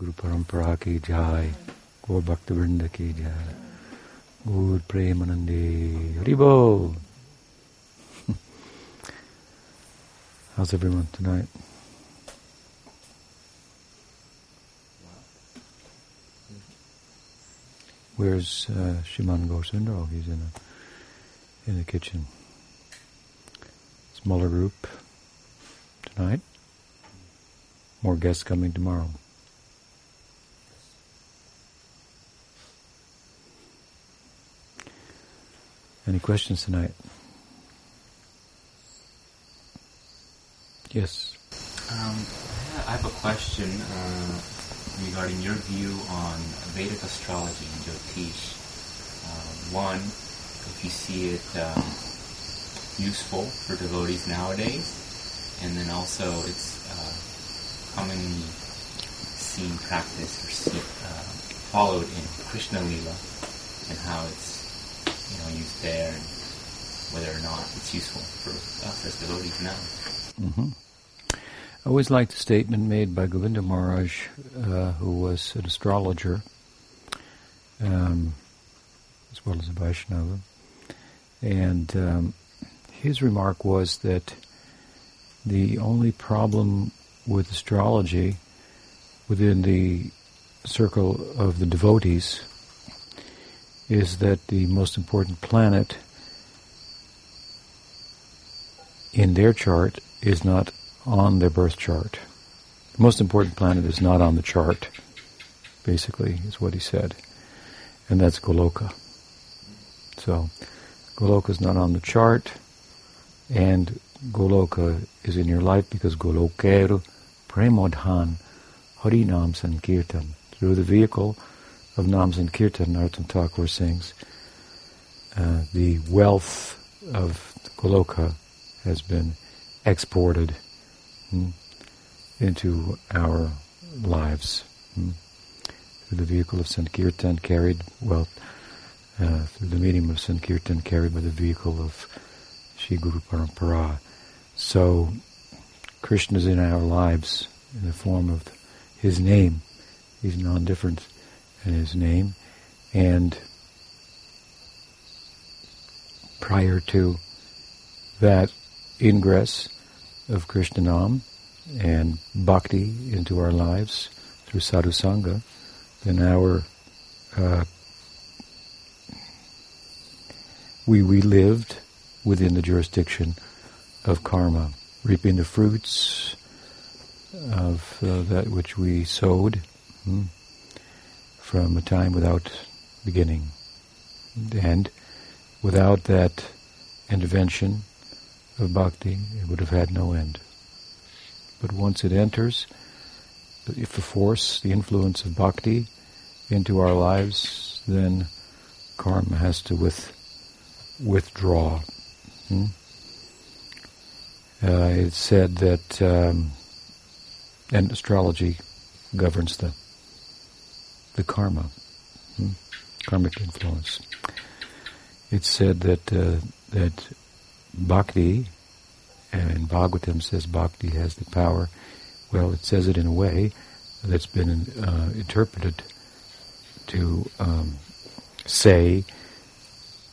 Guru Parampara ki jai, Gaur Bhakta Vrinda ki jai, Gaur Premanande, Haribo! How's everyone tonight? Where's uh, Sriman Gaurasundar? He's in a, in the kitchen. Smaller group tonight. More guests coming tomorrow. Any questions tonight? Yes. Um, I have a question uh, regarding your view on Vedic astrology and Jyotish. Uh, one, if you see it um, useful for devotees nowadays, and then also it's uh, commonly seen practiced or see, uh, followed in Krishna Lila, and how it's you know used there, and whether or not it's useful for us as devotees now. Mm-hmm. I always liked the statement made by Govinda Maharaj, uh, who was an astrologer, um, as well as a Vaishnava. And um, his remark was that the only problem with astrology within the circle of the devotees is that the most important planet in their chart is not on their birth chart. The most important planet is not on the chart, basically, is what he said. And that's Goloka. So, Goloka is not on the chart, and Goloka is in your life because Golokeru Premodhan Harinam Sankirtan. Through the vehicle of Nam Sankirtan, Narottam Thakur sings, uh, the wealth of Goloka has been exported mm, into our lives mm, through the vehicle of Sankirtan, carried, well, uh, through the medium of Sankirtan, carried by the vehicle of Sri Guru Parampara. So, Krishna is in our lives in the form of his name. He's non-different in his name. And prior to that ingress of Krishnanam and bhakti into our lives through sadhu sangha, then our uh, we we lived within the jurisdiction of karma, reaping the fruits of uh, that which we sowed hmm, from a time without beginning. And without that intervention of bhakti, it would have had no end. But once it enters, if the force, the influence of bhakti into our lives, then karma has to with, withdraw. Hmm? Uh, it's said that, um, and astrology governs the the karma, hmm? karmic influence. It's said that uh, that bhakti, and Bhagavatam says bhakti has the power. Well, it says it in a way that's been uh, interpreted to um, say,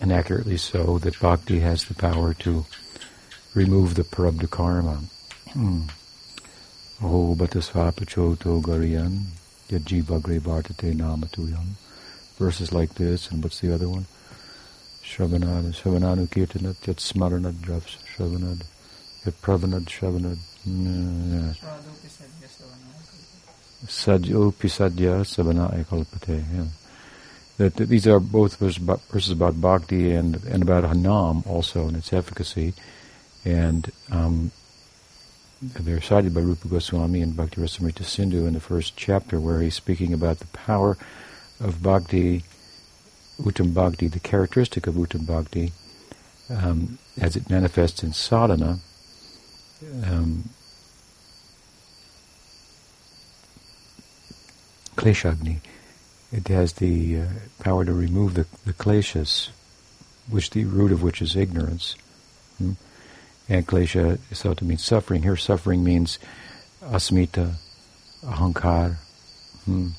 and accurately so, that bhakti has the power to remove the prarabdha karma. Hmm. Oh, batasvapachoto gariyan yajivagre bhartate namatuyam. Verses like this, and what's the other one? Shravanad, Shravananu Kirtanat, Yat Smaranad Shravanad, Yat Pravanad Shravanad. Sadyopi Sadya Savana Ekalpate. That these are both verses about bhakti and, and about Hanam also and its efficacy. And um, they're cited by Rupa Goswami and Bhakti Rasamrita Sindhu in the first chapter where he's speaking about the power of bhakti Uttam Bhakti, the characteristic of Uttam Bhakti, um, as it manifests in sadhana, um, kleshagni, it has the uh, power to remove the, the kleshas, which the root of which is ignorance. Hmm? And klesha is thought to mean suffering. Here suffering means asmita, ahankar, Hmm.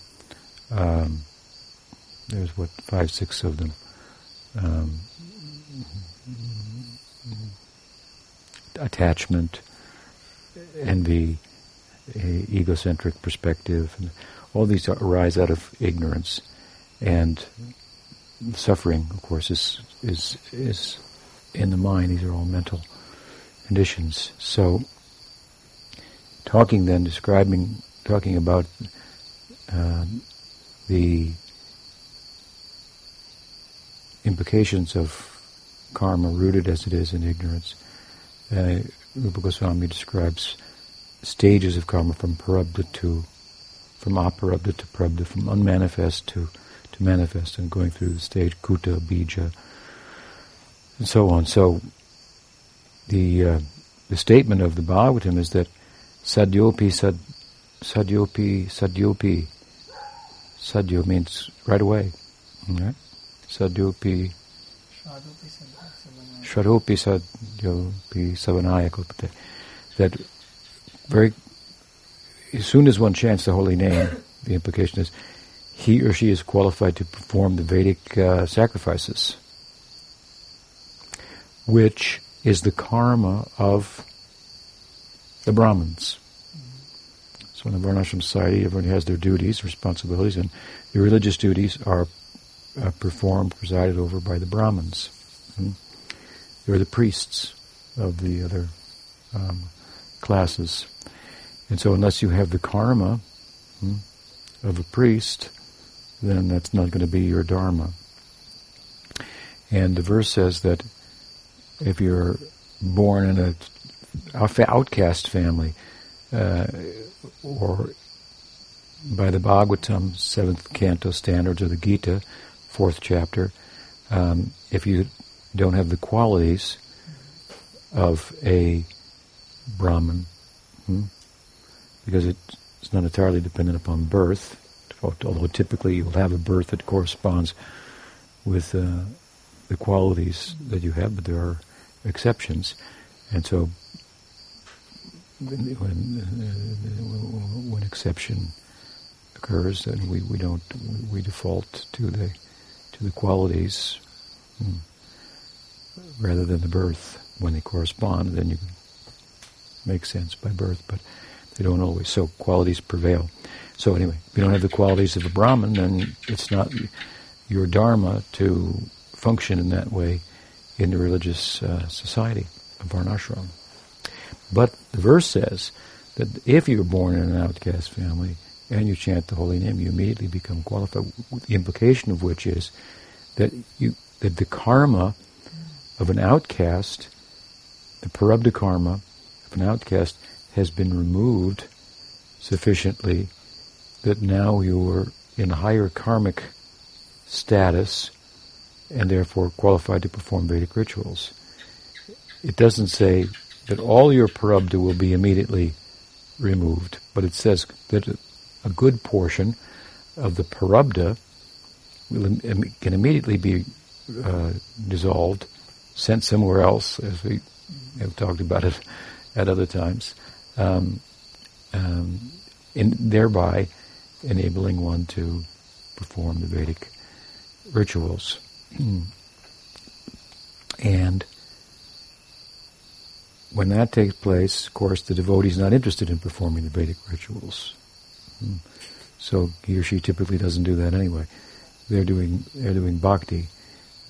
Um, there's what five, six of them. Um, attachment, envy, egocentric perspective, all these arise out of ignorance, and suffering, of course, is is is in the mind. These are all mental conditions. So, talking then, describing, talking about uh, the implications of karma, rooted as it is in ignorance. Uh, Rupa Goswami describes stages of karma from parabdha to, from aparabdha to prabdha, from unmanifest to, to manifest, and going through the stage kuta, bija, and so on. So the uh, the statement of the Bhagavatam is that sadyopi sad sadyopi sadyopi sadyo means right away. Right? Sadyopi Shradopi sadyopi savanaya kalpate. That very as soon as one chants the holy name, the implication is he or she is qualified to perform the Vedic uh, sacrifices which is the karma of the Brahmins. So in the Varnashram society, everyone has their duties, responsibilities, and the religious duties are uh, performed, presided over by the Brahmins. Hmm? They're the priests of the other um, classes. And so unless you have the karma hmm, of a priest, then that's not going to be your dharma. And the verse says that if you're born in a outcast family, uh, or by the Bhagavatam, seventh canto standards or the Gita, fourth chapter, um, if you don't have the qualities of a Brahman, hmm, because it's not entirely dependent upon birth, although typically you'll have a birth that corresponds with uh, the qualities that you have, but there are exceptions. And so when, when exception occurs, then we, we don't we default to the to the qualities hmm, rather than the birth. When they correspond, then you make sense by birth, but they don't always. So qualities prevail. So anyway, if you don't have the qualities of a Brahmin, then it's not your dharma to function in that way in the religious uh, society of Varnashram. But the verse says that if you're born in an outcast family and you chant the holy name, you immediately become qualified. The implication of which is that you that the karma of an outcast, the parabdha karma of an outcast, has been removed sufficiently that now you are in higher karmic status and therefore qualified to perform Vedic rituals. It doesn't say that all your parabdha will be immediately removed, but it says that a good portion of the parabdha will, can immediately be uh, dissolved, sent somewhere else, as we have talked about it at other times, um, um, in, thereby enabling one to perform the Vedic rituals. Hmm. And when that takes place, of course, the devotee is not interested in performing the Vedic rituals. Hmm. So he or she typically doesn't do that anyway. They're doing they're doing bhakti,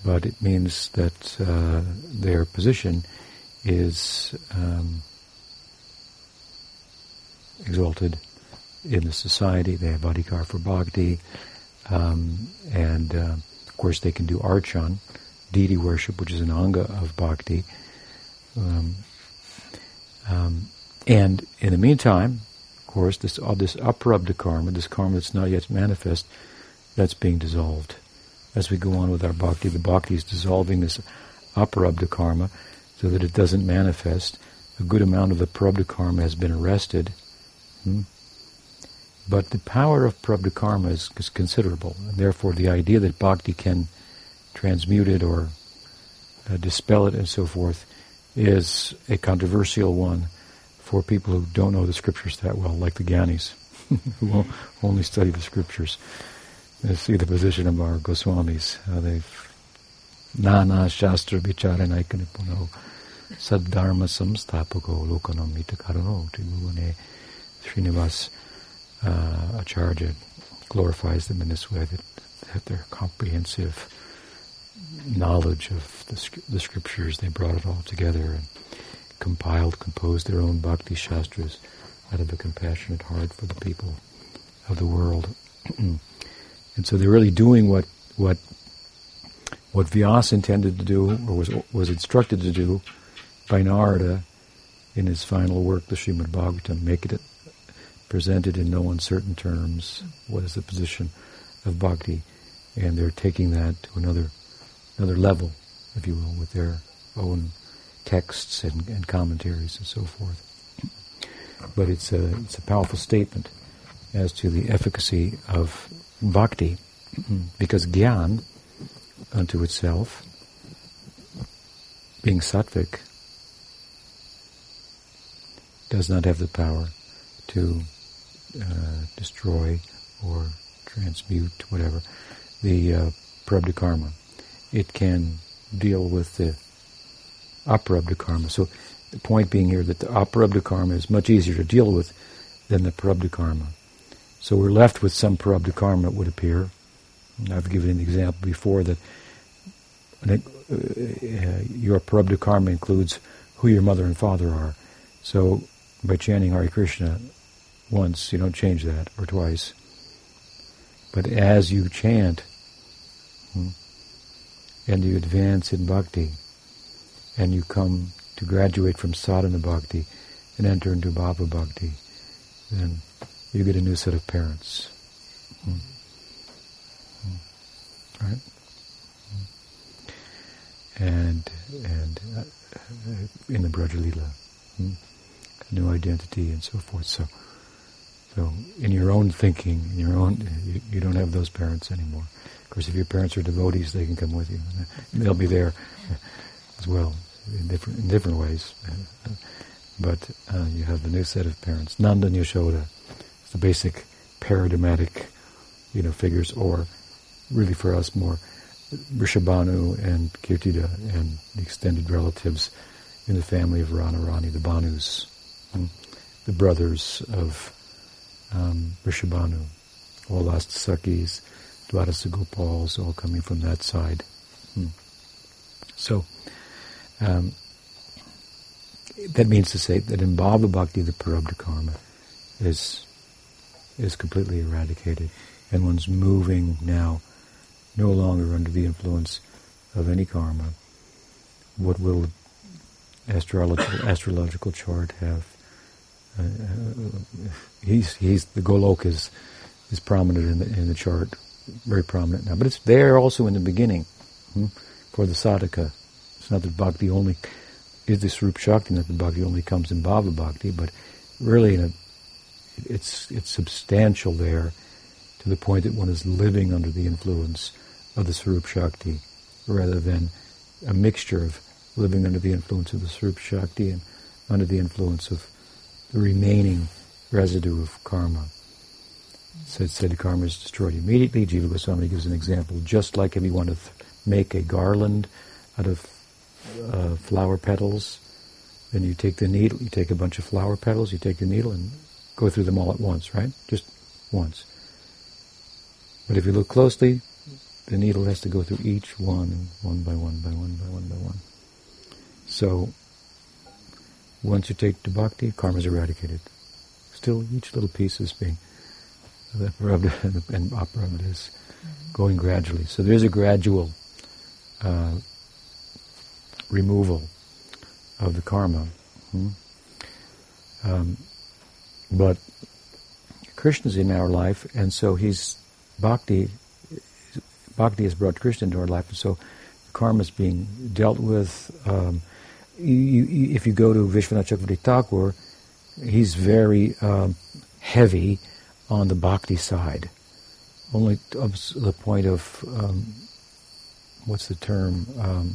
but it means that uh, their position is um, exalted in the society. They have adhikar for bhakti, um, and uh, course, they can do archan, deity worship, which is an anga of bhakti. Um, um, and in the meantime, of course, this all this aprabdha karma, this karma that's not yet manifest, that's being dissolved. As we go on with our bhakti, the bhakti is dissolving this aprabdha karma so that it doesn't manifest. A good amount of the prabdha karma has been arrested. Hmm? But the power of prabdha karma is, is considerable, and therefore the idea that bhakti can transmute it or uh, dispel it and so forth is a controversial one for people who don't know the scriptures that well, like the Gyanis. who only study the scriptures. They see the position of our Goswamis, how they've nana shastra vicharanaikanipuno saddharma samstapako lokanamita karano Tribhuvane Srinivas uh, Acharya glorifies them in this way that, that their comprehensive knowledge of the, the scriptures, they brought it all together and compiled, composed their own bhakti shastras out of a compassionate heart for the people of the world. and so they're really doing what what what Vyas intended to do, or was was instructed to do by Narada in his final work, the Srimad Bhagavatam, make it presented in no uncertain terms what is the position of bhakti, and they're taking that to another another level, if you will, with their own texts and, and commentaries and so forth. But it's a it's a powerful statement as to the efficacy of bhakti, because gyan unto itself, being sattvic, does not have the power to uh, destroy or transmute whatever the uh, karma. It can deal with the aprarabdha karma. So the point being here that the aprarabdha karma is much easier to deal with than the prarabdha karma. So we're left with some prarabdha karma, it would appear. I've given an example before that uh, your prarabdha karma includes who your mother and father are. So by chanting Hare Krishna once, you don't change that, or twice. But as you chant, hmm, and you advance in bhakti, and you come to graduate from sadhana bhakti and enter into bhava bhakti, then you get a new set of parents. Hmm. Hmm. Right? And and uh, in the Braja Lila, hmm? a new identity and so forth. So, so in your own thinking, in your own, you, you don't have those parents anymore. Of course, if your parents are devotees, they can come with you. They'll be there as well in different in different ways. But uh, you have the new set of parents. Nanda and Yashoda, the basic paradigmatic, you know, figures, or really for us more Vrishabhanu and Kirtida and the extended relatives in the family of Radharani, the Banus, the brothers of um, Vrishabhanu, all Astasakis, Dwadasa Gopals, all coming from that side. Hmm. So, um, that means to say that in Bhava Bhakti, the Prarabdha karma is is completely eradicated, and one's moving now no longer under the influence of any karma. What will astrological astrological chart have? Uh, he's he's the Golok is is prominent in the in the chart, very prominent now, but it's there also in the beginning hmm, for the sadhaka. It's not that bhakti only is this Swarup Shakti, not that bhakti only comes in Bhava Bhakti, but really a, it's it's substantial there to the point that one is living under the influence of the Swarup Shakti, rather than a mixture of living under the influence of the Swarup Shakti and under the influence of the remaining residue of karma. Said, said karma is destroyed immediately. Jiva Goswami gives an example, just like if you want to th- make a garland out of uh, flower petals, then you take the needle, you take a bunch of flower petals, you take the needle and go through them all at once, right? Just once. But if you look closely, the needle has to go through each one, one by one, by one, by one, by one. So, once you take to bhakti, karma is eradicated. Still, each little piece is being, the and aprarabdha is mm-hmm. going gradually. So there's a gradual uh, removal of the karma. Hmm? Um, but Krishna's in our life, and so he's bhakti bhakti has brought Krishna into our life, and so karma is being dealt with. Um, you, you, if you go to Vishwanath Chakravarti Thakur, he's very um, heavy on the bhakti side, only up to the point of um, what's the term? Um,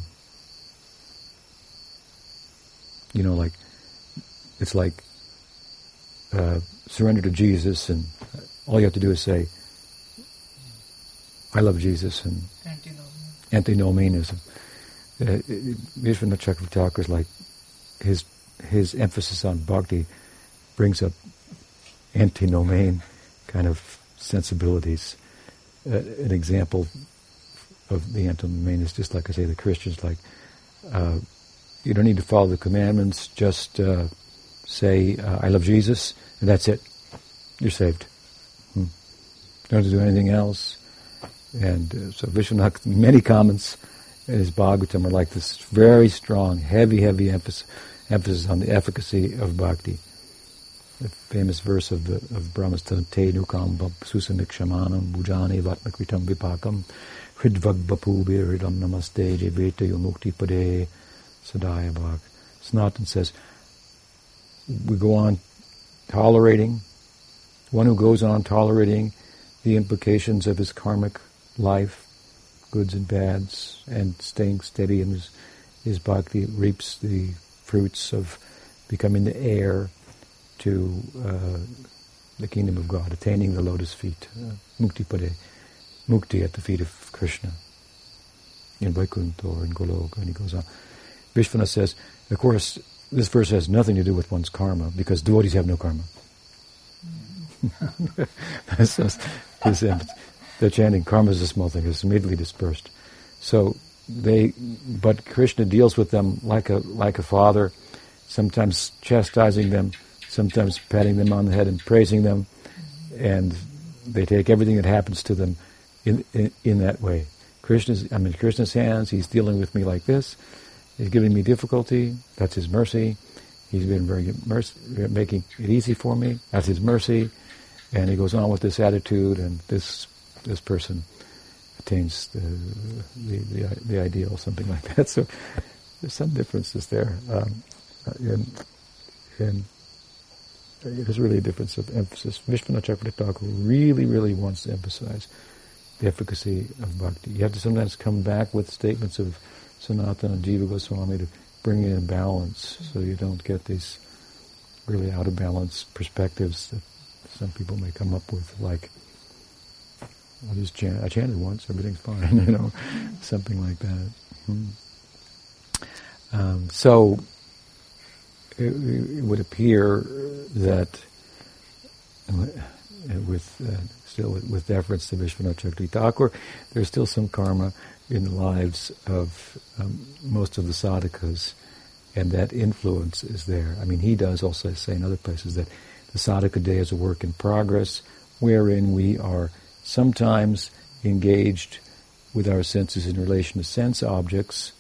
you know, like it's like uh, surrender to Jesus, and all you have to do is say, I love Jesus, and antinomianism. Uh, Vishwanath Chakravarti like, his, his emphasis on bhakti brings up antinomian kind of sensibilities. Uh, an example of the antinomian is just like I say, the Christians like, uh, you don't need to follow the commandments, just uh, say, uh, I love Jesus, and that's it. You're saved. Hmm. Don't have to do anything else. And uh, so Vishwanath, many comments his Bhagavatam are like this very strong, heavy, heavy emphasis, emphasis on the efficacy of bhakti. The famous verse of the of Brahma's Te nukam susamikshamanam bhujani vatmakritam vipakam hridvag bapubiridam namaste jeveta yomukti pade sadaya bhag. Sanatan says, we go on tolerating, one who goes on tolerating the implications of his karmic life, goods and bads, and staying steady in his, his bhakti, reaps the fruits of becoming the heir to uh, the kingdom of God, attaining the lotus feet, uh, mukti pade, mukti at the feet of Krishna, in Vaikuntha or in Goloka, and he goes on. Vishvanath says, of course, this verse has nothing to do with one's karma, because devotees have no karma. so, this, they're chanting, karma is a small thing, it's immediately dispersed. So they, but Krishna deals with them like a, like a father, sometimes chastising them, sometimes patting them on the head and praising them, and they take everything that happens to them in, in, in that way. Krishna's, I'm in Krishna's hands, he's dealing with me like this, he's giving me difficulty, that's his mercy, he's been very mercy, making it easy for me, that's his mercy, and he goes on with this attitude and this this person attains the, the, the, the ideal, something like that. So there's some differences there. Um, and, and there's really a difference of emphasis. Vishwanath Chakravarti really, really wants to emphasize the efficacy of bhakti. You have to sometimes come back with statements of Sanatana and Jiva Goswami to bring in balance so you don't get these really out of balance perspectives that some people may come up with, like I just chant, I chanted once, everything's fine, you know, something like that. Hmm. Um, so it, it, would appear that uh, with uh, still with deference to Vishwanath Chakravarti Thakur, there's still some karma in the lives of um, most of the sadhakas, and that influence is there. I mean, he does also say in other places that the sadhaka day is a work in progress, wherein we are sometimes engaged with our senses in relation to sense objects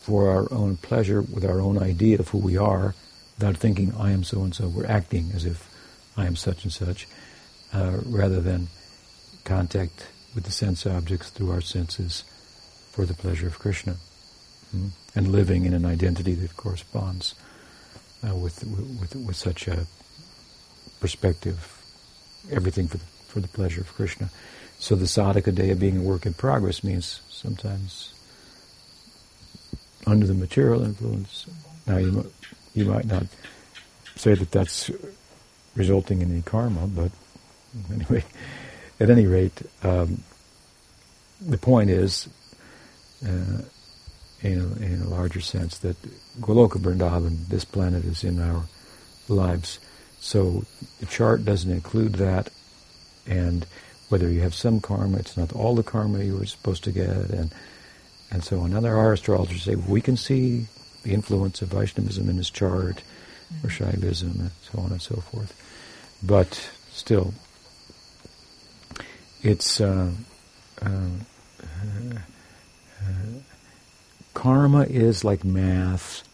for our own pleasure, with our own idea of who we are, without thinking, I am so and so. We're acting as if I am such and such, uh, rather than contact with the sense objects through our senses for the pleasure of Krishna. Mm? And living in an identity that corresponds uh, with, with, with such a perspective everything for the, for the pleasure of Krishna. So the sadhaka day of being a work in progress means sometimes under the material influence. Now you you might not say that that's resulting in any karma, but anyway, at any rate, um, the point is, uh, in, a, in a larger sense, that Goloka Vrindavan, this planet, is in our lives so the chart doesn't include that, and whether you have some karma, it's not all the karma you were supposed to get, and and so on. Now there are astrologers say we can see the influence of Vaishnavism in his chart, or mm-hmm. Shaivism, and so on and so forth. But still, it's uh, uh, uh, karma is like math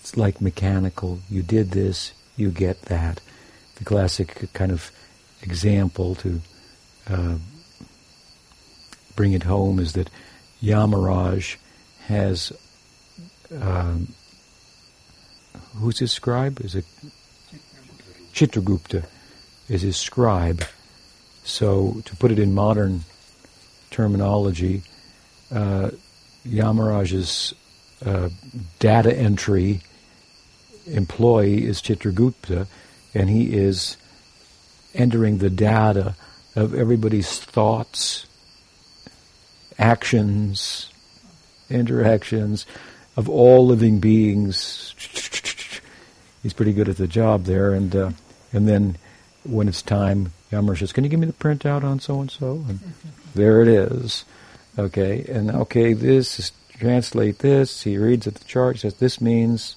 it's like mechanical. You did this, you get that. The classic kind of example to uh, bring it home is that Yamaraj has um, who's his scribe? Is it Chitragupta is his scribe. So to put it in modern terminology, uh, Yamaraj's uh, data entry employee is Chitragupta, and he is entering the data of everybody's thoughts, actions, interactions of all living beings. He's pretty good at the job there, and uh, and then when it's time, Yamar says, "Can you give me the printout on so and so?" And there it is. Okay, and okay, this is translate this. He reads at the chart, says this means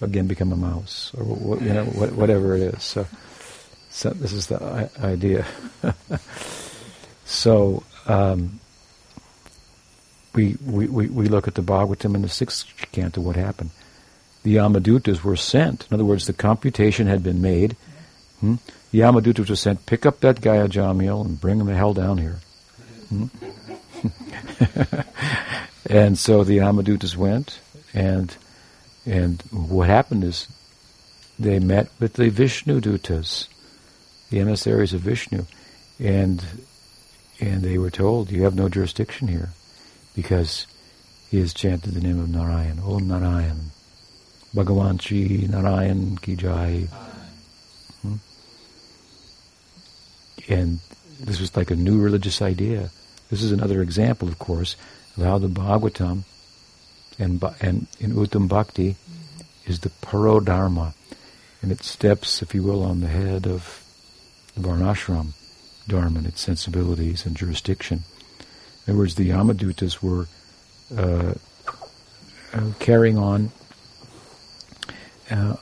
again become a mouse or you know whatever it is. So, so this is the idea. so um, we, we we look at the Bhagavatam in the sixth canto. What happened? The Yamadutas were sent. In other words, the computation had been made. Hmm? The Yamadutas were sent. Pick up that guy Ajamil and bring him the hell down here. Hmm? and so the Yamadutas went, and and what happened is they met with the Vishnu Dutas, the emissaries of Vishnu, and and they were told, you have no jurisdiction here, because he has chanted the name of Narayan, Om Narayan, Bhagavan Sri Narayan Ki Jai. Hmm? And this was like a new religious idea. This is another example, of course, how the Bhagavatam and, and in Uttam Bhakti is the Parodharma. And it steps, if you will, on the head of the Varnashram Dharma and its sensibilities and jurisdiction. In other words, the Yamadutas were uh, uh, carrying on uh,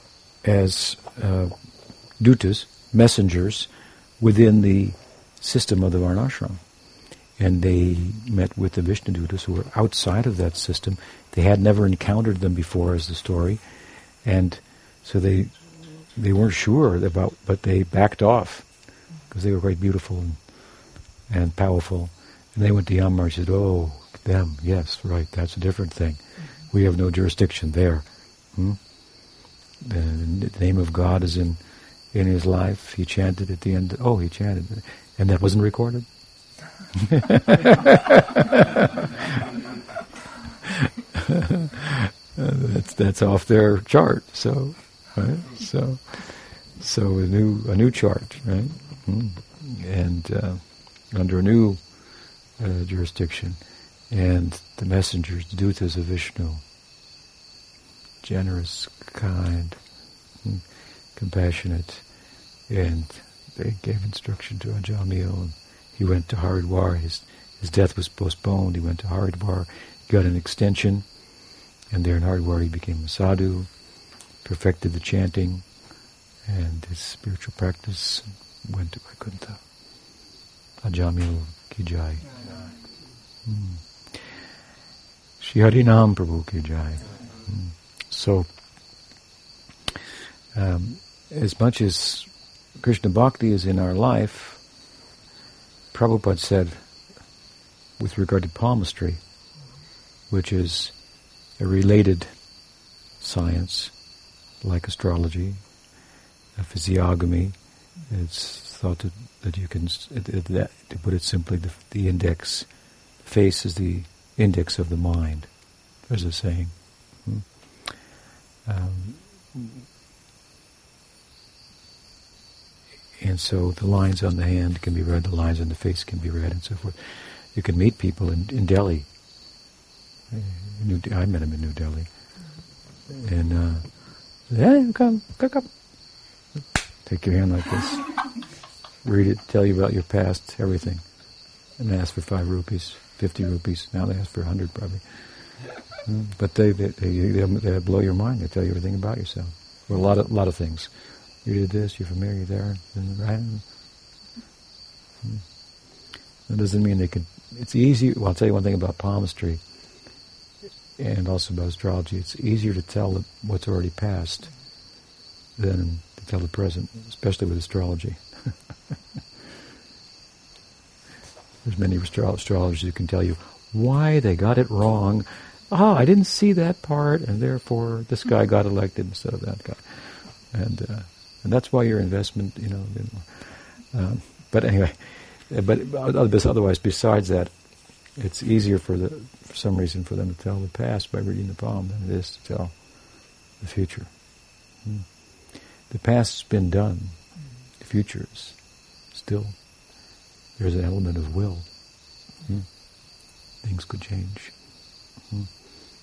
as uh, dutas, messengers, within the system of the Varnashram and they met with the Vishnudutas who were outside of that system. They had never encountered them before, as the story, and so they they weren't sure about, but they backed off because they were quite beautiful and, and powerful. And they went to Yamar and said, "Oh, them, yes, right, that's a different thing. We have no jurisdiction there. Hmm? The, the, name of God is in in his life. He chanted at the end. Oh, he chanted, and that wasn't recorded." that's that's off their chart. So, right? So, so a new a new chart, right? Mm. And uh, under a new uh, jurisdiction, and the messengers, dutas of Vishnu, generous, kind, mm, compassionate, and they gave instruction to Ajamil he went to Haridwar. His his death was postponed. He went to Haridwar, got an extension, and there in Haridwar he became a sadhu, perfected the chanting, and his spiritual practice went to Vaikuntha. Ajamil Kijai. Mm. Shri Prabhu Kijai. Mm. So, um, as much as Krishna Bhakti is in our life, Prabhupada said with regard to palmistry, which is a related science like astrology, physiognomy. It's thought that, that you can, that, to put it simply, the, the index, face is the index of the mind. There's a saying. Hmm? Um, and so the lines on the hand can be read, the lines on the face can be read, and so forth. You can meet people in, in Delhi. New, I met him in New Delhi. And, uh, come, come, come. Take your hand like this. Read it, tell you about your past, everything. And ask for five rupees, 50 rupees. Now they ask for a hundred probably. Mm, but they, they, they, they, blow your mind. They tell you everything about yourself. Well, a lot of, a lot of things. You did this, you're familiar, you're there, right? Hmm. That doesn't mean they could. It's easy. Well, I'll tell you one thing about palmistry and also about astrology. It's easier to tell what's already past than to tell the present, especially with astrology. There's many astro- astrologers who can tell you why they got it wrong. Oh, I didn't see that part, and therefore this guy got elected instead of that guy. And uh, and that's why your investment, you know. Um, but anyway, but otherwise, besides that, it's easier for the for some reason for them to tell the past by reading the palm than it is to tell the future. Hmm. The past's been done. The future is still. There's an element of will. Hmm. Things could change. Hmm.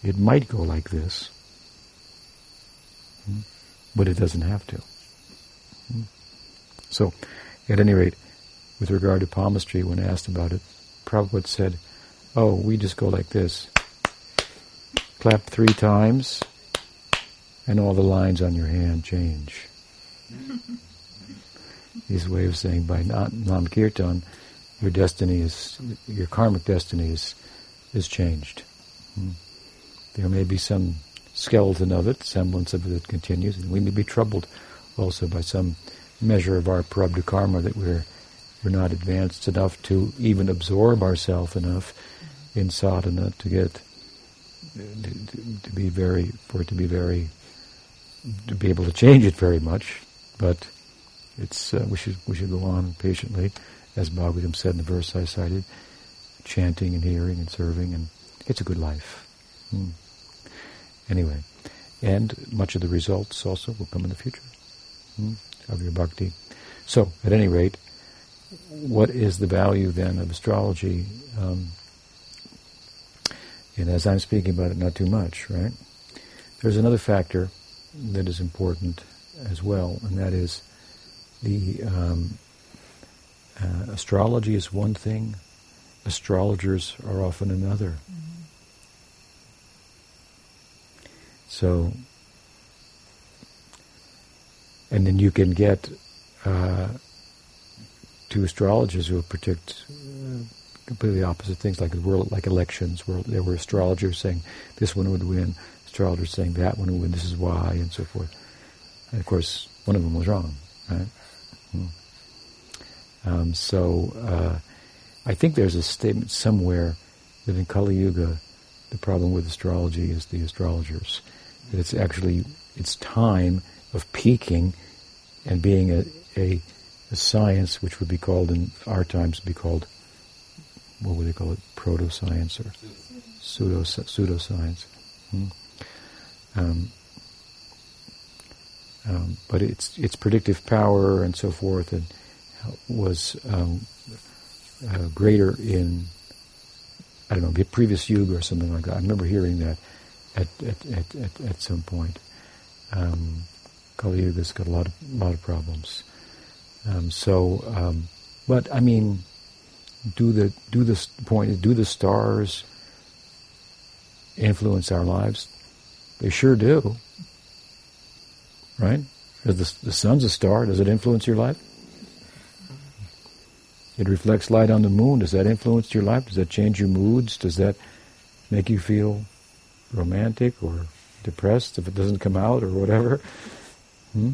It might go like this, hmm. but it doesn't have to. So, at any rate, with regard to palmistry, when asked about it, Prabhupada said, oh, we just go like this. Clap three times, and all the lines on your hand change. His way of saying by Nam Kirtan, your destiny is, your karmic destiny is, is changed. Hmm. There may be some skeleton of it, semblance of it that continues, and we may be troubled also by some measure of our prarabdha karma that we're we're not advanced enough to even absorb ourselves enough in sadhana to get to, to, be very for it to be very to be able to change it very much, but it's uh, we should we should go on patiently, as Bhagavatam said in the verse I cited, chanting and hearing and serving, and it's a good life. Hmm. Anyway, and much of the results also will come in the future hmm, of your bhakti. So, at any rate, what is the value then of astrology? Um, and as I'm speaking about it, not too much, right? There's another factor that is important as well, and that is the um, uh, astrology is one thing, astrologers are often another. Mm-hmm. So, and then you can get uh, two astrologers who predict uh, completely opposite things, like world, like elections, where there were astrologers saying this one would win, astrologers saying that one would win, this is why, and so forth. And of course, one of them was wrong, right? Hmm. Um, so uh, I think there's a statement somewhere that in Kali Yuga, the problem with astrology is the astrologers. That it's actually it's time of peaking and being a, a a science which would be called in our times be called what would they call it proto science or pseudo pseudoscience hmm. um, um, but its its predictive power and so forth and was um, uh, greater in I don't know the previous yuga or something like that. I remember hearing that at at, at, at, at some point. Um, Kali Yuga's got a lot of lot of problems. Um, so, um, but I mean, do the do the point do the stars influence our lives? They sure do, right? Because the, the sun's a star. Does it influence your life? It reflects light on the moon. Does that influence your life? Does that change your moods? Does that make you feel romantic or depressed if it doesn't come out or whatever? Hmm?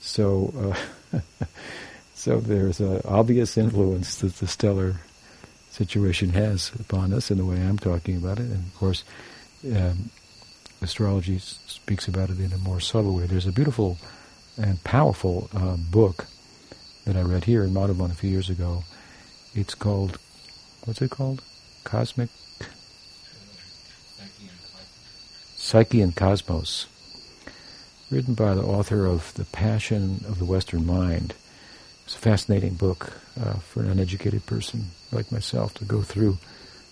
So. Uh, so there's an obvious influence that the stellar situation has upon us in the way I'm talking about it. And of course, um, astrology speaks about it in a more subtle way. There's a beautiful and powerful uh, book that I read here in Madhavan a few years ago. It's called, what's it called? Cosmic? Psyche and Cosmos written by the author of The Passion of the Western Mind. It's a fascinating book uh, for an uneducated person like myself to go through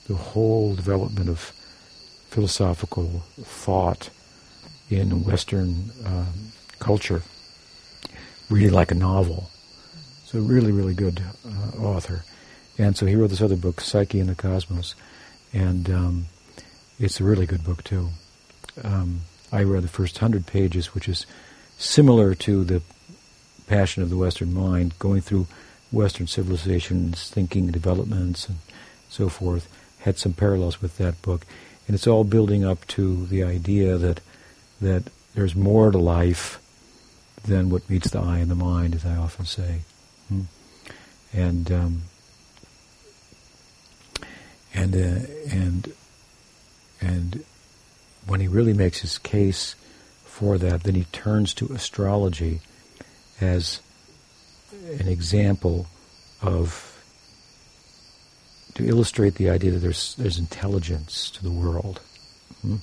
the whole development of philosophical thought in Western um, culture, really like a novel. So really, really good uh, author. And so he wrote this other book, Psyche and the Cosmos, and um, it's a really good book too. Um, I read the first hundred pages, which is similar to the passion of the Western mind, going through Western civilizations, thinking developments, and so forth. Had some parallels with that book, and it's all building up to the idea that that there's more to life than what meets the eye and the mind, as I often say. Hmm. And um, and uh, and and when he really makes his case for that, then he turns to astrology as an example of to illustrate the idea that there's there's intelligence to the world, hmm?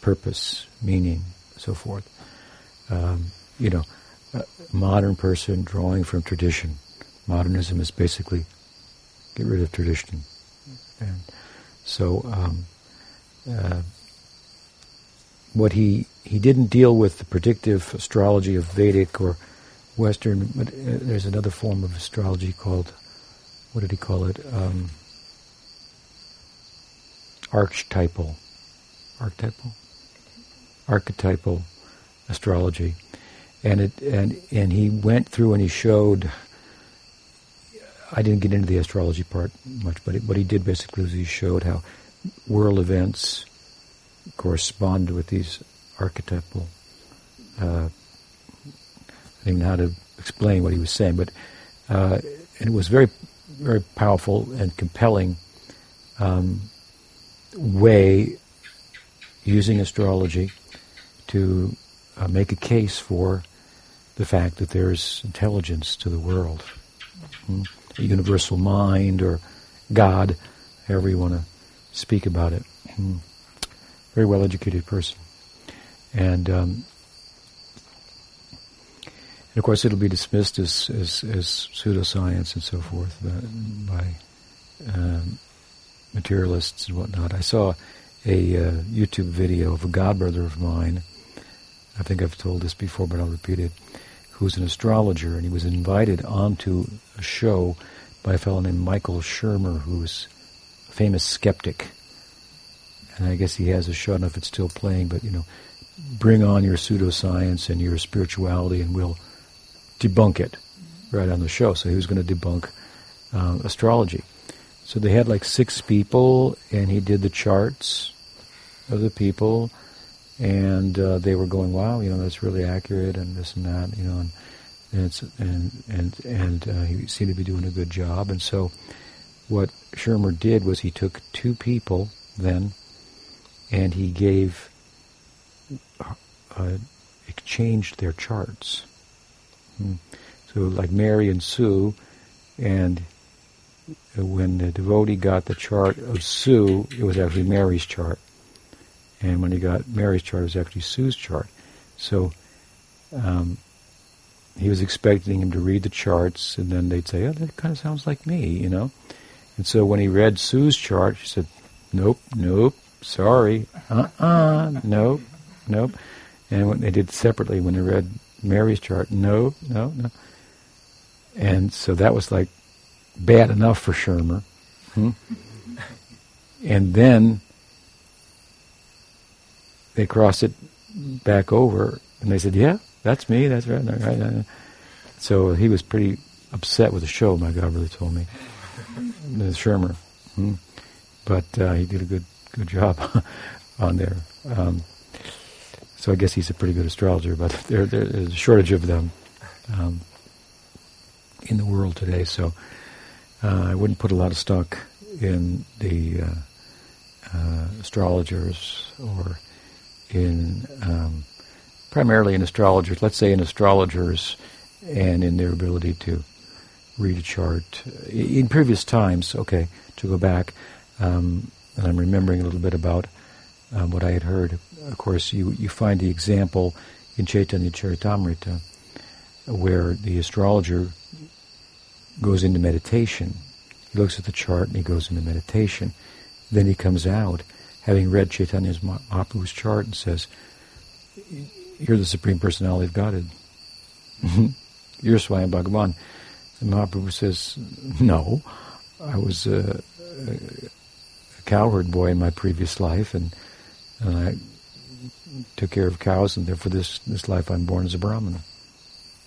purpose, meaning, so forth. um, you know, a modern person drawing from tradition. Modernism is basically get rid of tradition. And so, um, uh, what he he didn't deal with the predictive astrology of Vedic or Western, but uh, there's another form of astrology called, what did he call it? Um, archetypal. Archetypal? Archetypal astrology. And it and and he went through and he showed I didn't get into the astrology part much, but it, what he did basically was he showed how world events correspond with these archetypal uh, I don't know how to explain what he was saying, but uh, it was very, very powerful and compelling um, way using astrology to uh, make a case for the fact that there's intelligence to the world, mm? a universal mind or God, however you want to speak about it. Mm? Very well educated person. And um, and of course, it'll be dismissed as, as, as pseudoscience and so forth by um, materialists and whatnot. I saw a uh, YouTube video of a godbrother of mine. I think I've told this before, but I'll repeat it. Who's an astrologer, and he was invited onto a show by a fellow named Michael Shermer, who's a famous skeptic. And I guess he has a show. I don't know if it's still playing, but you know, bring on your pseudoscience and your spirituality, and we'll debunk it right on the show. So he was going to debunk uh, astrology. So they had like six people, and he did the charts of the people, and uh, they were going, "Wow, you know, that's really accurate," and this and that, you know, and and and and and uh, he seemed to be doing a good job. And so, what Shermer did was he took two people then, and he gave uh, exchanged their charts. Hmm. So, like Mary and Sue, and when the devotee got the chart of Sue, it was actually Mary's chart. And when he got Mary's chart, it was actually Sue's chart. So um, he was expecting him to read the charts, and then they'd say, "Oh, that kind of sounds like me," you know. And so when he read Sue's chart, he said, "Nope, nope, sorry, uh-uh, nope, nope." And when they did separately, when they read Mary's chart. No, no, no. And so that was like bad enough for Shermer. Hmm? And then they crossed it back over, and they said, "Yeah, that's me. That's right." right. So he was pretty upset with the show. My God really told me, Shermer. Hmm? But uh, he did a good good job on there. Um, so I guess he's a pretty good astrologer, but there, there's a shortage of them um, in the world today. So uh, I wouldn't put a lot of stock in the uh, uh, astrologers or in um, primarily in astrologers. Let's say in astrologers and in their ability to read a chart. In previous times, okay, to go back, um, and I'm remembering a little bit about um, what I had heard of course, you, you find the example in Chaitanya Charitamrita where the astrologer goes into meditation. He looks at the chart and he goes into meditation. Then he comes out, having read Chaitanya's Mahaprabhu's chart, and says, You're the Supreme Personality of Godhead. You're Swayam Bhagavan. And Mahaprabhu says, No, I was a cowherd boy in my previous life, and, and I took care of cows, and therefore this, this life I'm born as a Brahmana.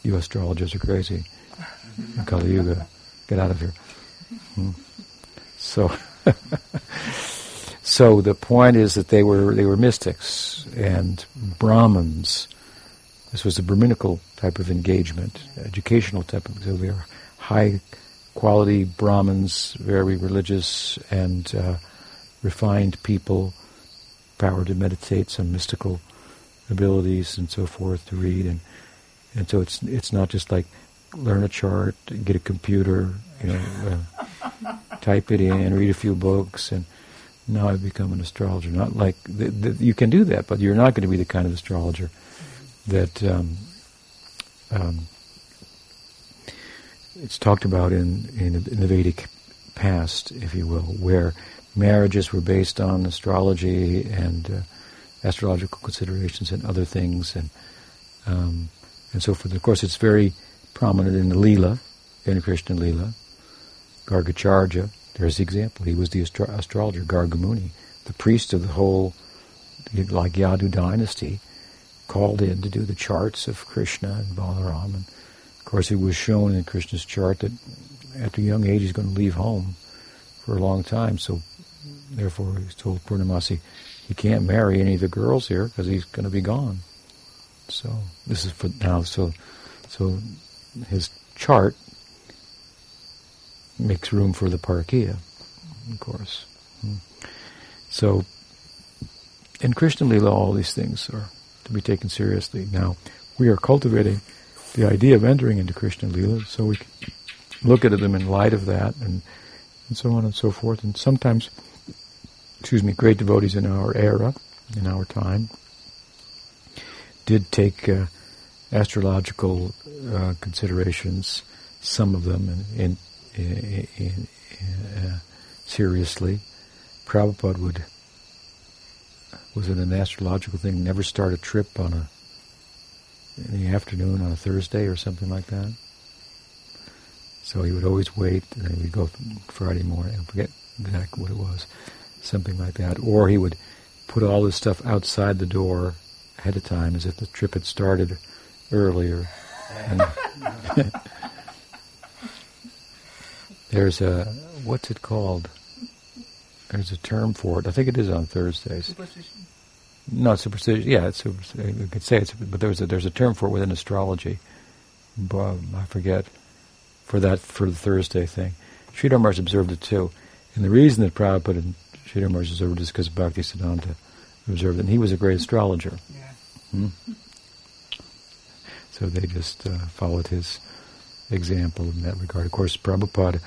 You astrologers are crazy. Kali Yuga, get out of here. Hmm. So, so the point is that they were they were mystics and Brahmins. This was a Brahminical type of engagement, educational type of. So they were high quality Brahmins, very religious and uh, refined people power to meditate, some mystical abilities and so forth to read, and and so it's it's not just like learn a chart, get a computer, you know, uh, type it in, read a few books, and now I've become an astrologer. Not like you can do that, but you're not going to be the kind of astrologer that um, um, it's talked about in, in, in the Vedic past, if you will, where marriages were based on astrology and uh, astrological considerations and other things, and um, and so forth. Of course, it's very prominent in the Leela, in the Krishna Leela. Gargacharya, there's the example. He was the astro- astrologer, Gargamuni, the priest of the whole, like Yadu dynasty, called in to do the charts of Krishna and Balaram. And of course, it was shown in Krishna's chart that at a young age he's going to leave home for a long time. So, therefore, he's told Purnamasi he can't marry any of the girls here because he's going to be gone. So this is for now. So, so his chart makes room for the Parakia, of course. Hmm. So, in Krishna Lila, all these things are to be taken seriously. Now, we are cultivating the idea of entering into Krishna Lila, so we look at them in light of that, and and so on and so forth. And sometimes excuse me, great devotees in our era, in our time, did take uh, astrological uh, considerations, some of them, in, in, in, uh, seriously. Prabhupada would was it an astrological thing? Never start a trip on a in the afternoon on a Thursday or something like that. So he would always wait, and then we'd go Friday morning. I forget exactly what it was something like that. Or he would put all this stuff outside the door ahead of time as if the trip had started earlier. There's a, what's it called? There's a term for it. I think it is on Thursdays. Superstition? No, superstition. Yeah, it's. You could say it's, but there's a, there's a term for it within astrology. But I forget for that for the Thursday thing. Sridhar Maharaj observed it too, and the reason that Prabhupada Sridhar Maharaj observed is because Bhakti Siddhanta observed it. And he was a great astrologer. Yeah. Hmm? So they just uh, followed his example in that regard. Of course, Prabhupada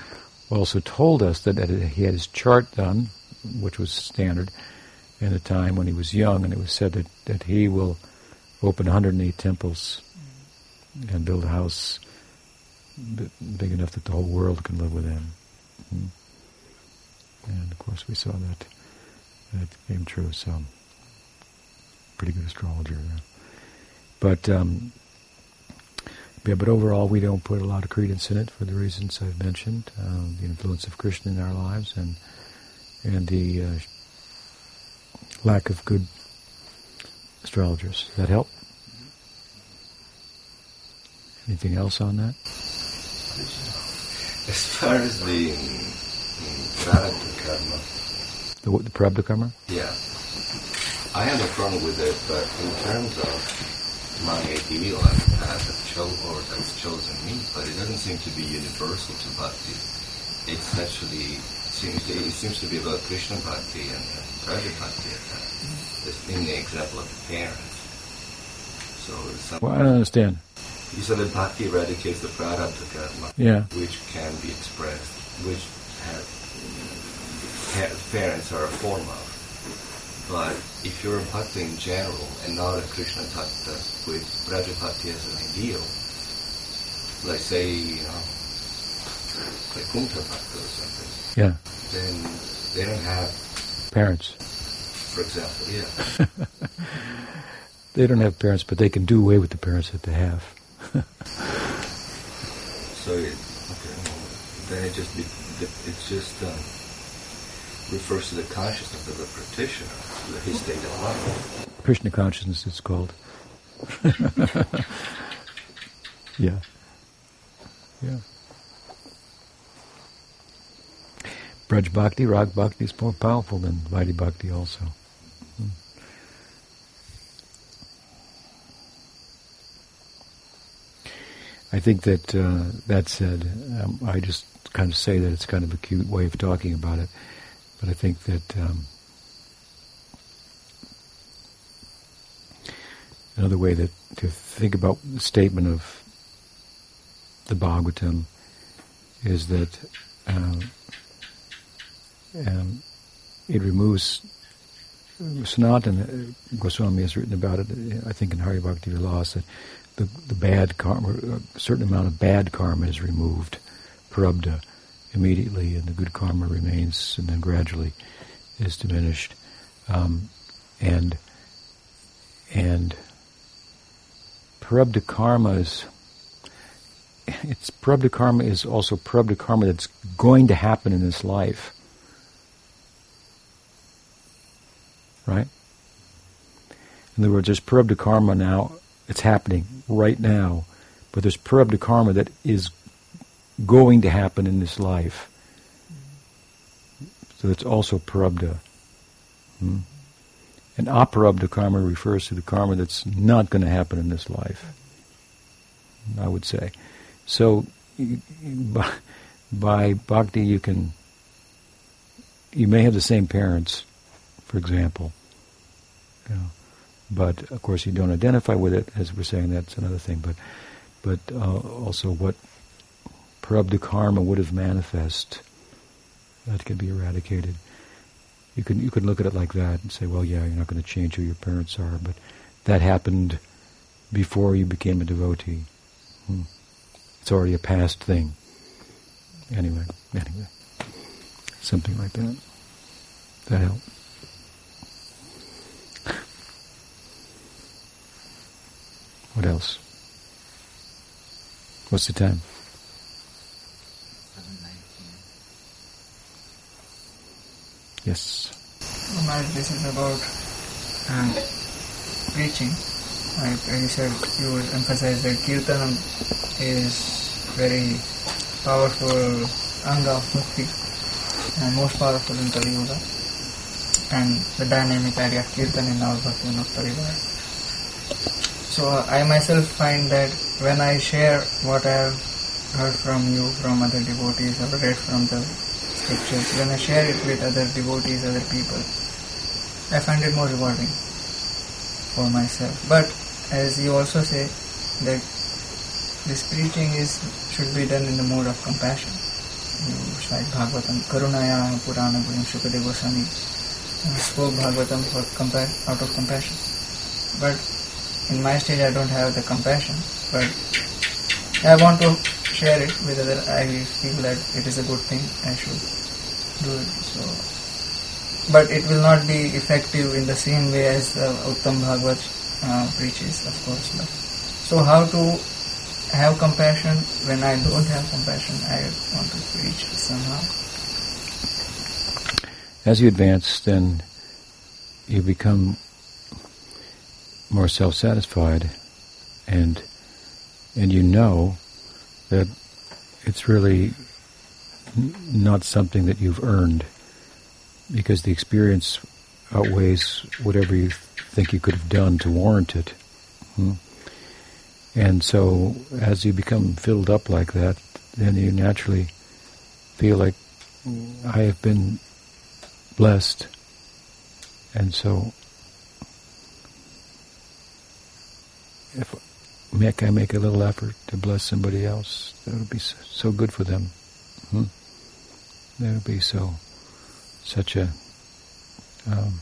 also told us that, that he had his chart done, which was standard in a time when he was young, and it was said that, that he will open 108 temples and build a house b- big enough that the whole world can live within. Hmm? And of course, we saw that that came true. So, pretty good astrologer. But um, yeah, but overall, we don't put a lot of credence in it for the reasons I've mentioned: um, the influence of Krishna in our lives, and and the uh, lack of good astrologers. Does that help? Anything else on that? As far as the prarabdha karma, The, what, the Prabhupada karma? yeah, I have a problem with it, but in terms of my ideal and the path of cho- or that's chosen me, but it doesn't seem to be universal to bhakti. It's actually seems it seems to be about Krishna bhakti and, and Raja bhakti at that. This- In the example of the parents. So some, Well, I don't understand. you said that bhakti eradicates the prarabdha karma. Yeah. which can be expressed, which have, parents are a form of. But if you're a bhakta in general and not a Krishna bhakta with Braja as an ideal, like say, you know, like Kunta Bhakta or something, Yeah. then they don't have, Parents. for example, yeah. They don't have parents, but they can do away with the parents that they have. So it, okay, well, then it just be, it's just um, refers to the consciousness of the practitioner, his state of mind. Krishna consciousness, it's called. yeah. Yeah. Braj Bhakti, Rag Bhakti is more powerful than Vaidhi Bhakti also. Hmm. I think that uh, that said, um, I just kind of say that it's kind of a cute way of talking about it, but I think that um, another way that to think about the statement of the Bhagavatam is that um, um, it removes Sanatana Goswami has written about it, I think in Hari Bhakti Vilas, that the, the bad karma, a certain amount of bad karma is removed, prabda, immediately, and the good karma remains, and then gradually is diminished. Um, and and prabda karma is it's prabda karma is also prabda karma that's going to happen in this life. Right? In other words, there's prabda karma now, it's happening right now, but there's prabda karma that is going to happen in this life. So it's also prabda. Hmm? And aprabdha karma refers to the karma that's not going to happen in this life, I would say. So by, by bhakti you can, you may have the same parents, for example, you know, but of course you don't identify with it, as we're saying, that's another thing, but, but uh, also what prabdha karma would have manifest, that can be eradicated. You can you can look at it like that and say, well, yeah, you're not going to change who your parents are, but that happened before you became a devotee. Hmm. It's already a past thing. Anyway, anyway, something like that. That help. What else? What's the time? Yes. This is about um, preaching. Like you said, you emphasize that kirtanam is very powerful anga of bhakti and most powerful in Kali Yuga. And the dynamic idea of kirtan in our bhakti of Parivar. So I myself find that when I share what I have heard from you, from other devotees, or read from the when I share it with other devotees, other people, I find it more rewarding for myself. But as you also say, that this preaching is should be done in the mode of compassion. You cite Bhagavatam, Karunaya Purana Guhyam Shukadeva Goswami spoke Bhagavatam for compa- out of compassion. But in my stage I don't have the compassion, but I want to share it with other. I feel that it is a good thing. I should do it. So, but it will not be effective in the same way as uh, Uttam Bhagavat uh, preaches, of course. But, so how to have compassion when I don't have compassion? I want to preach somehow. As you advance, then you become more self-satisfied, and and you know that it's really not something that you've earned because the experience outweighs whatever you think you could have done to warrant it. Hmm? And so, as you become filled up like that, then you naturally feel like I have been blessed. And so, if I make a little effort to bless somebody else, that would be so, so good for them. Hmm? That would be so such a. Um,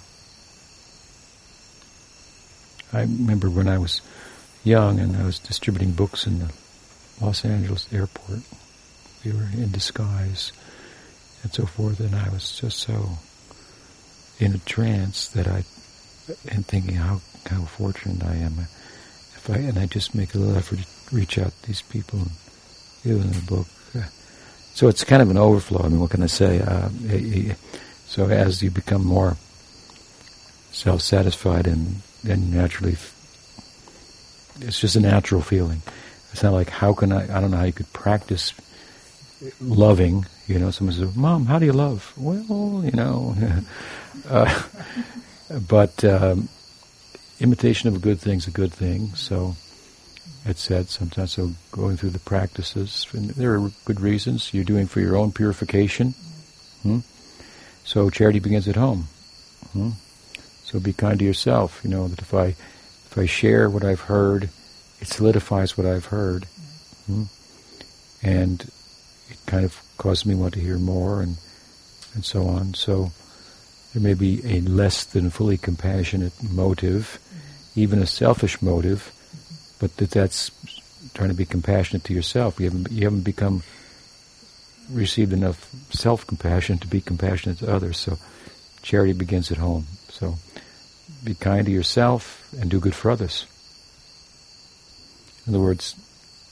I remember when I was young and I was distributing books in the Los Angeles airport. We were in disguise and so forth, and I was just so in a trance that I, and thinking how how fortunate I am. If I and I just make a little effort to reach out to these people and give them a book. So it's kind of an overflow. I mean, what can I say? Uh, so as you become more self-satisfied, and then naturally, it's just a natural feeling. It's not like how can I? I don't know how you could practice loving. You know, someone says, "Mom, how do you love?" Well, you know, uh, but um, imitation of a good thing is a good thing. So it's said sometimes. So going through the practices, and there are good reasons. You're doing for your own purification. Hmm? So charity begins at home. Hmm? So be kind to yourself. You know that if I if I share what I've heard, it solidifies what I've heard, hmm? and it kind of causes me want to hear more and and so on. So There may be a less than fully compassionate motive, even a selfish motive, but that that's trying to be compassionate to yourself. You haven't you haven't become received enough self compassion to be compassionate to others. So charity begins at home. So be kind to yourself and do good for others. In other words,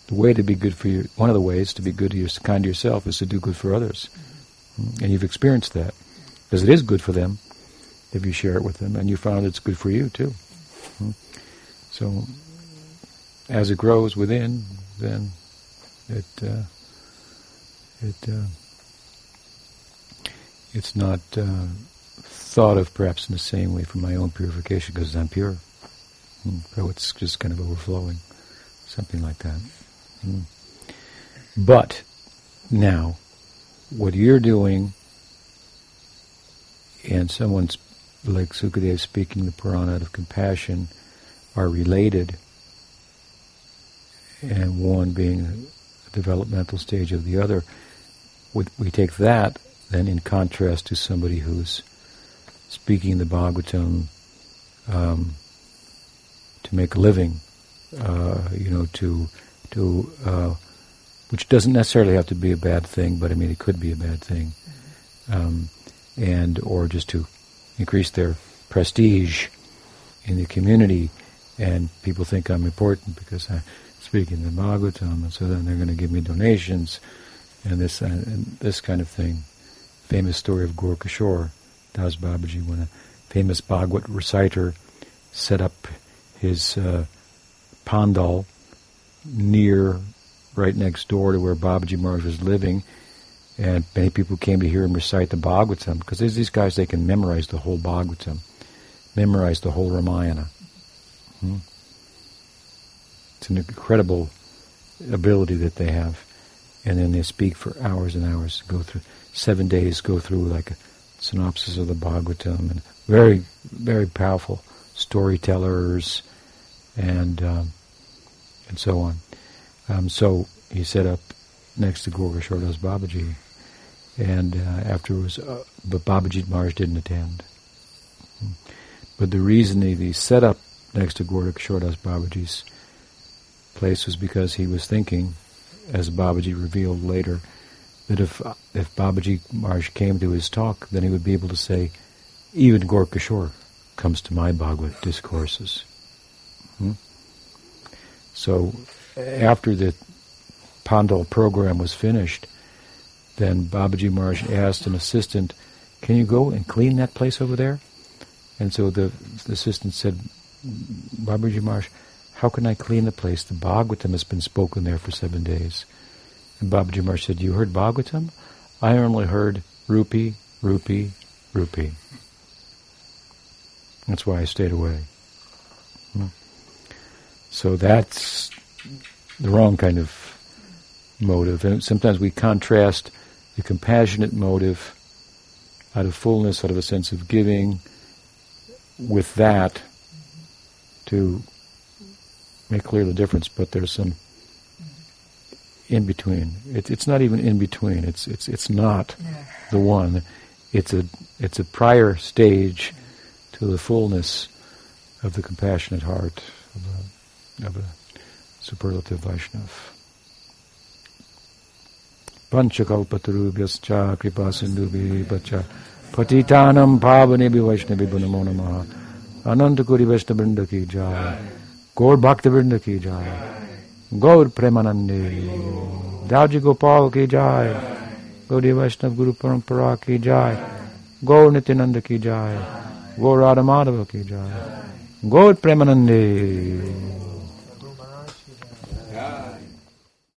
the way to be good for you, one of the ways to be good to your, kind to yourself is to do good for others. Mm-hmm. And you've experienced that. Because it is good for them if you share it with them, and you found it's good for you too. Mm-hmm. So, as it grows within, then it uh, it uh, it's not uh, thought of perhaps in the same way for my own purification because I'm pure. Mm. So it's just kind of overflowing, something like that. Mm. But now, what you're doing, and someone's like Sukadeva speaking the Purana out of compassion, are related, and one being a developmental stage of the other. We take that then in contrast to somebody who's speaking the Bhagavatam um, to make a living, uh, you know, to to uh, which doesn't necessarily have to be a bad thing, but I mean it could be a bad thing, um, and or just to increase their prestige in the community, and people think I'm important because I speak in the Bhagavatam, and so then they're going to give me donations, and this uh, and this kind of thing. Famous story of Gaur Kishore Das Babaji, when a famous Bhagavad reciter set up his uh, pandal near, right next door to where Babaji Maharaj was living, and many people came to hear him recite the Bhagavatam, because there's these guys, they can memorize the whole Bhagavatam, memorize the whole Ramayana. Hmm? It's an incredible ability that they have. And then they speak for hours and hours, go through, seven days, go through like a synopsis of the Bhagavatam, and very, very powerful storytellers, and um, and so on. Um, so he set up next to Gaur Kishore Das Babaji, and uh, afterwards, uh, but Babaji Maharaj didn't attend. But the reason he, he set up next to Gaur Kishore Das Babaji's place was because he was thinking, as Babaji revealed later, that if if Babaji Maharaj came to his talk, then he would be able to say, even Gaur Kishore comes to my Bhagavad discourses. Hmm? So after the Pandal program was finished, then Babaji Maharaj asked an assistant, can you go and clean that place over there? And so the, the assistant said, Babaji Maharaj, how can I clean the place? The Bhagavatam has been spoken there for seven days. And Babaji Maharaj said, you heard Bhagavatam? I only heard rupee, rupee, rupee. That's why I stayed away. Hmm. So that's the wrong kind of motive. And sometimes we contrast the compassionate motive out of fullness, out of a sense of giving, with that to make clear the difference. But there's some in between. It, it's not even in between. It's it's it's not yeah. the one. It's a it's a prior stage to the fullness of the compassionate heart of a, of a superlative Vaishnav. Panchakalpatarubhyascha kripa sindhubhi patitanam pavanebhi vaishnavi namo namaha anantakuri vaishnavrinda ki jai gaur भक्तवृंद की जाए गौर प्रेमानंदे दावजी गोपाल की जाए गौरी वैष्णव गुरु परंपरा की जाए गौर नित्यानंद की जाय गौर राधा की जाय गौर प्रेमानंदे